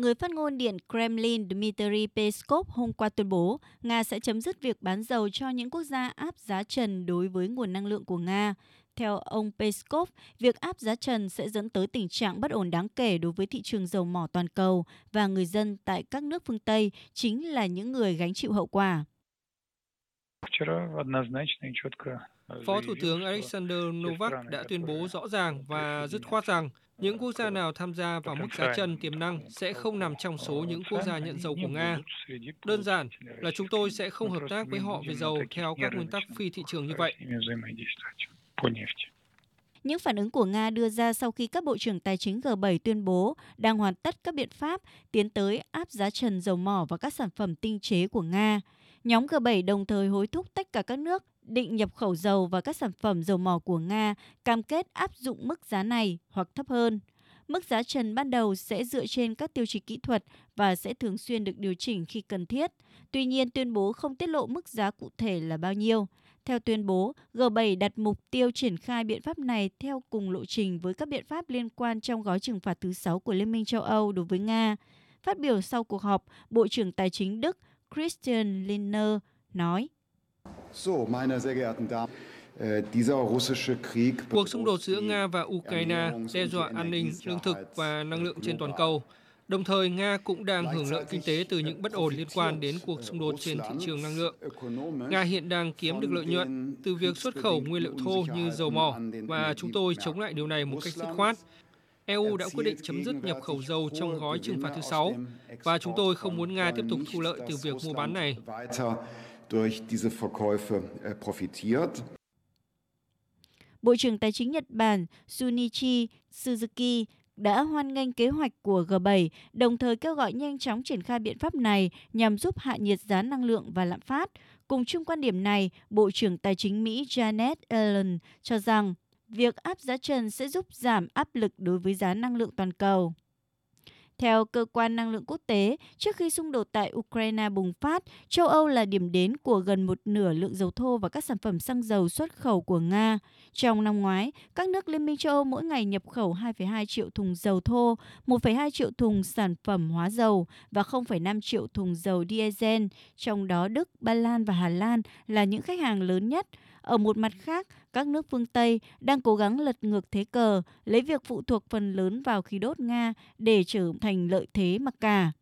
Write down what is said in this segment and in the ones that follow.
Người phát ngôn Điện Kremlin Dmitry Peskov hôm qua tuyên bố Nga sẽ chấm dứt việc bán dầu cho những quốc gia áp giá trần đối với nguồn năng lượng của Nga. Theo ông Peskov, việc áp giá trần sẽ dẫn tới tình trạng bất ổn đáng kể đối với thị trường dầu mỏ toàn cầu và người dân tại các nước phương Tây chính là những người gánh chịu hậu quả. Phó Thủ tướng Alexander Novak đã tuyên bố rõ ràng và dứt khoát rằng những quốc gia nào tham gia vào mức giá trần tiềm năng sẽ không nằm trong số những quốc gia nhận dầu của Nga. Đơn giản là chúng tôi sẽ không hợp tác với họ về dầu theo các nguyên tắc phi thị trường như vậy. Những phản ứng của Nga đưa ra sau khi các bộ trưởng tài chính G7 tuyên bố đang hoàn tất các biện pháp tiến tới áp giá trần dầu mỏ và các sản phẩm tinh chế của Nga. Nhóm G7 đồng thời hối thúc tất cả các nước định nhập khẩu dầu và các sản phẩm dầu mỏ của Nga cam kết áp dụng mức giá này hoặc thấp hơn. Mức giá trần ban đầu sẽ dựa trên các tiêu chí kỹ thuật và sẽ thường xuyên được điều chỉnh khi cần thiết. Tuy nhiên, tuyên bố không tiết lộ mức giá cụ thể là bao nhiêu. Theo tuyên bố, G7 đặt mục tiêu triển khai biện pháp này theo cùng lộ trình với các biện pháp liên quan trong gói trừng phạt thứ 6 của Liên minh châu Âu đối với Nga. Phát biểu sau cuộc họp, Bộ trưởng Tài chính Đức Christian Lindner nói. Äh, Cuộc xung đột giữa Nga và Ukraine đe dọa an ninh, lương thực và năng lượng trên toàn cầu. Đồng thời, Nga cũng đang hưởng lợi kinh tế từ những bất ổn liên quan đến cuộc xung đột trên thị trường năng lượng. Nga hiện đang kiếm được lợi nhuận từ việc xuất khẩu nguyên liệu thô như dầu mỏ và chúng tôi chống lại điều này một cách dứt khoát. EU đã quyết định chấm dứt nhập khẩu dầu trong gói trừng phạt thứ 6 và chúng tôi không muốn Nga tiếp tục thu lợi từ việc mua bán này. Bộ trưởng Tài chính Nhật Bản Sunichi Suzuki đã hoan nghênh kế hoạch của G7, đồng thời kêu gọi nhanh chóng triển khai biện pháp này nhằm giúp hạ nhiệt giá năng lượng và lạm phát. Cùng chung quan điểm này, Bộ trưởng Tài chính Mỹ Janet Yellen cho rằng việc áp giá trần sẽ giúp giảm áp lực đối với giá năng lượng toàn cầu. Theo cơ quan năng lượng quốc tế, trước khi xung đột tại Ukraine bùng phát, châu Âu là điểm đến của gần một nửa lượng dầu thô và các sản phẩm xăng dầu xuất khẩu của Nga. Trong năm ngoái, các nước Liên minh châu Âu mỗi ngày nhập khẩu 2,2 triệu thùng dầu thô, 1,2 triệu thùng sản phẩm hóa dầu và 0,5 triệu thùng dầu diesel, trong đó Đức, Ba Lan và Hà Lan là những khách hàng lớn nhất. Ở một mặt khác, các nước phương Tây đang cố gắng lật ngược thế cờ, lấy việc phụ thuộc phần lớn vào khí đốt Nga để trở thành lợi thế mặc cả.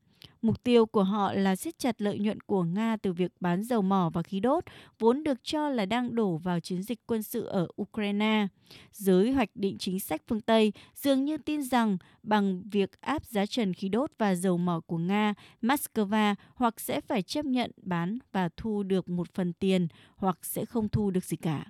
Mục tiêu của họ là siết chặt lợi nhuận của Nga từ việc bán dầu mỏ và khí đốt, vốn được cho là đang đổ vào chiến dịch quân sự ở Ukraine. Giới hoạch định chính sách phương Tây dường như tin rằng bằng việc áp giá trần khí đốt và dầu mỏ của Nga, Moscow hoặc sẽ phải chấp nhận bán và thu được một phần tiền hoặc sẽ không thu được gì cả.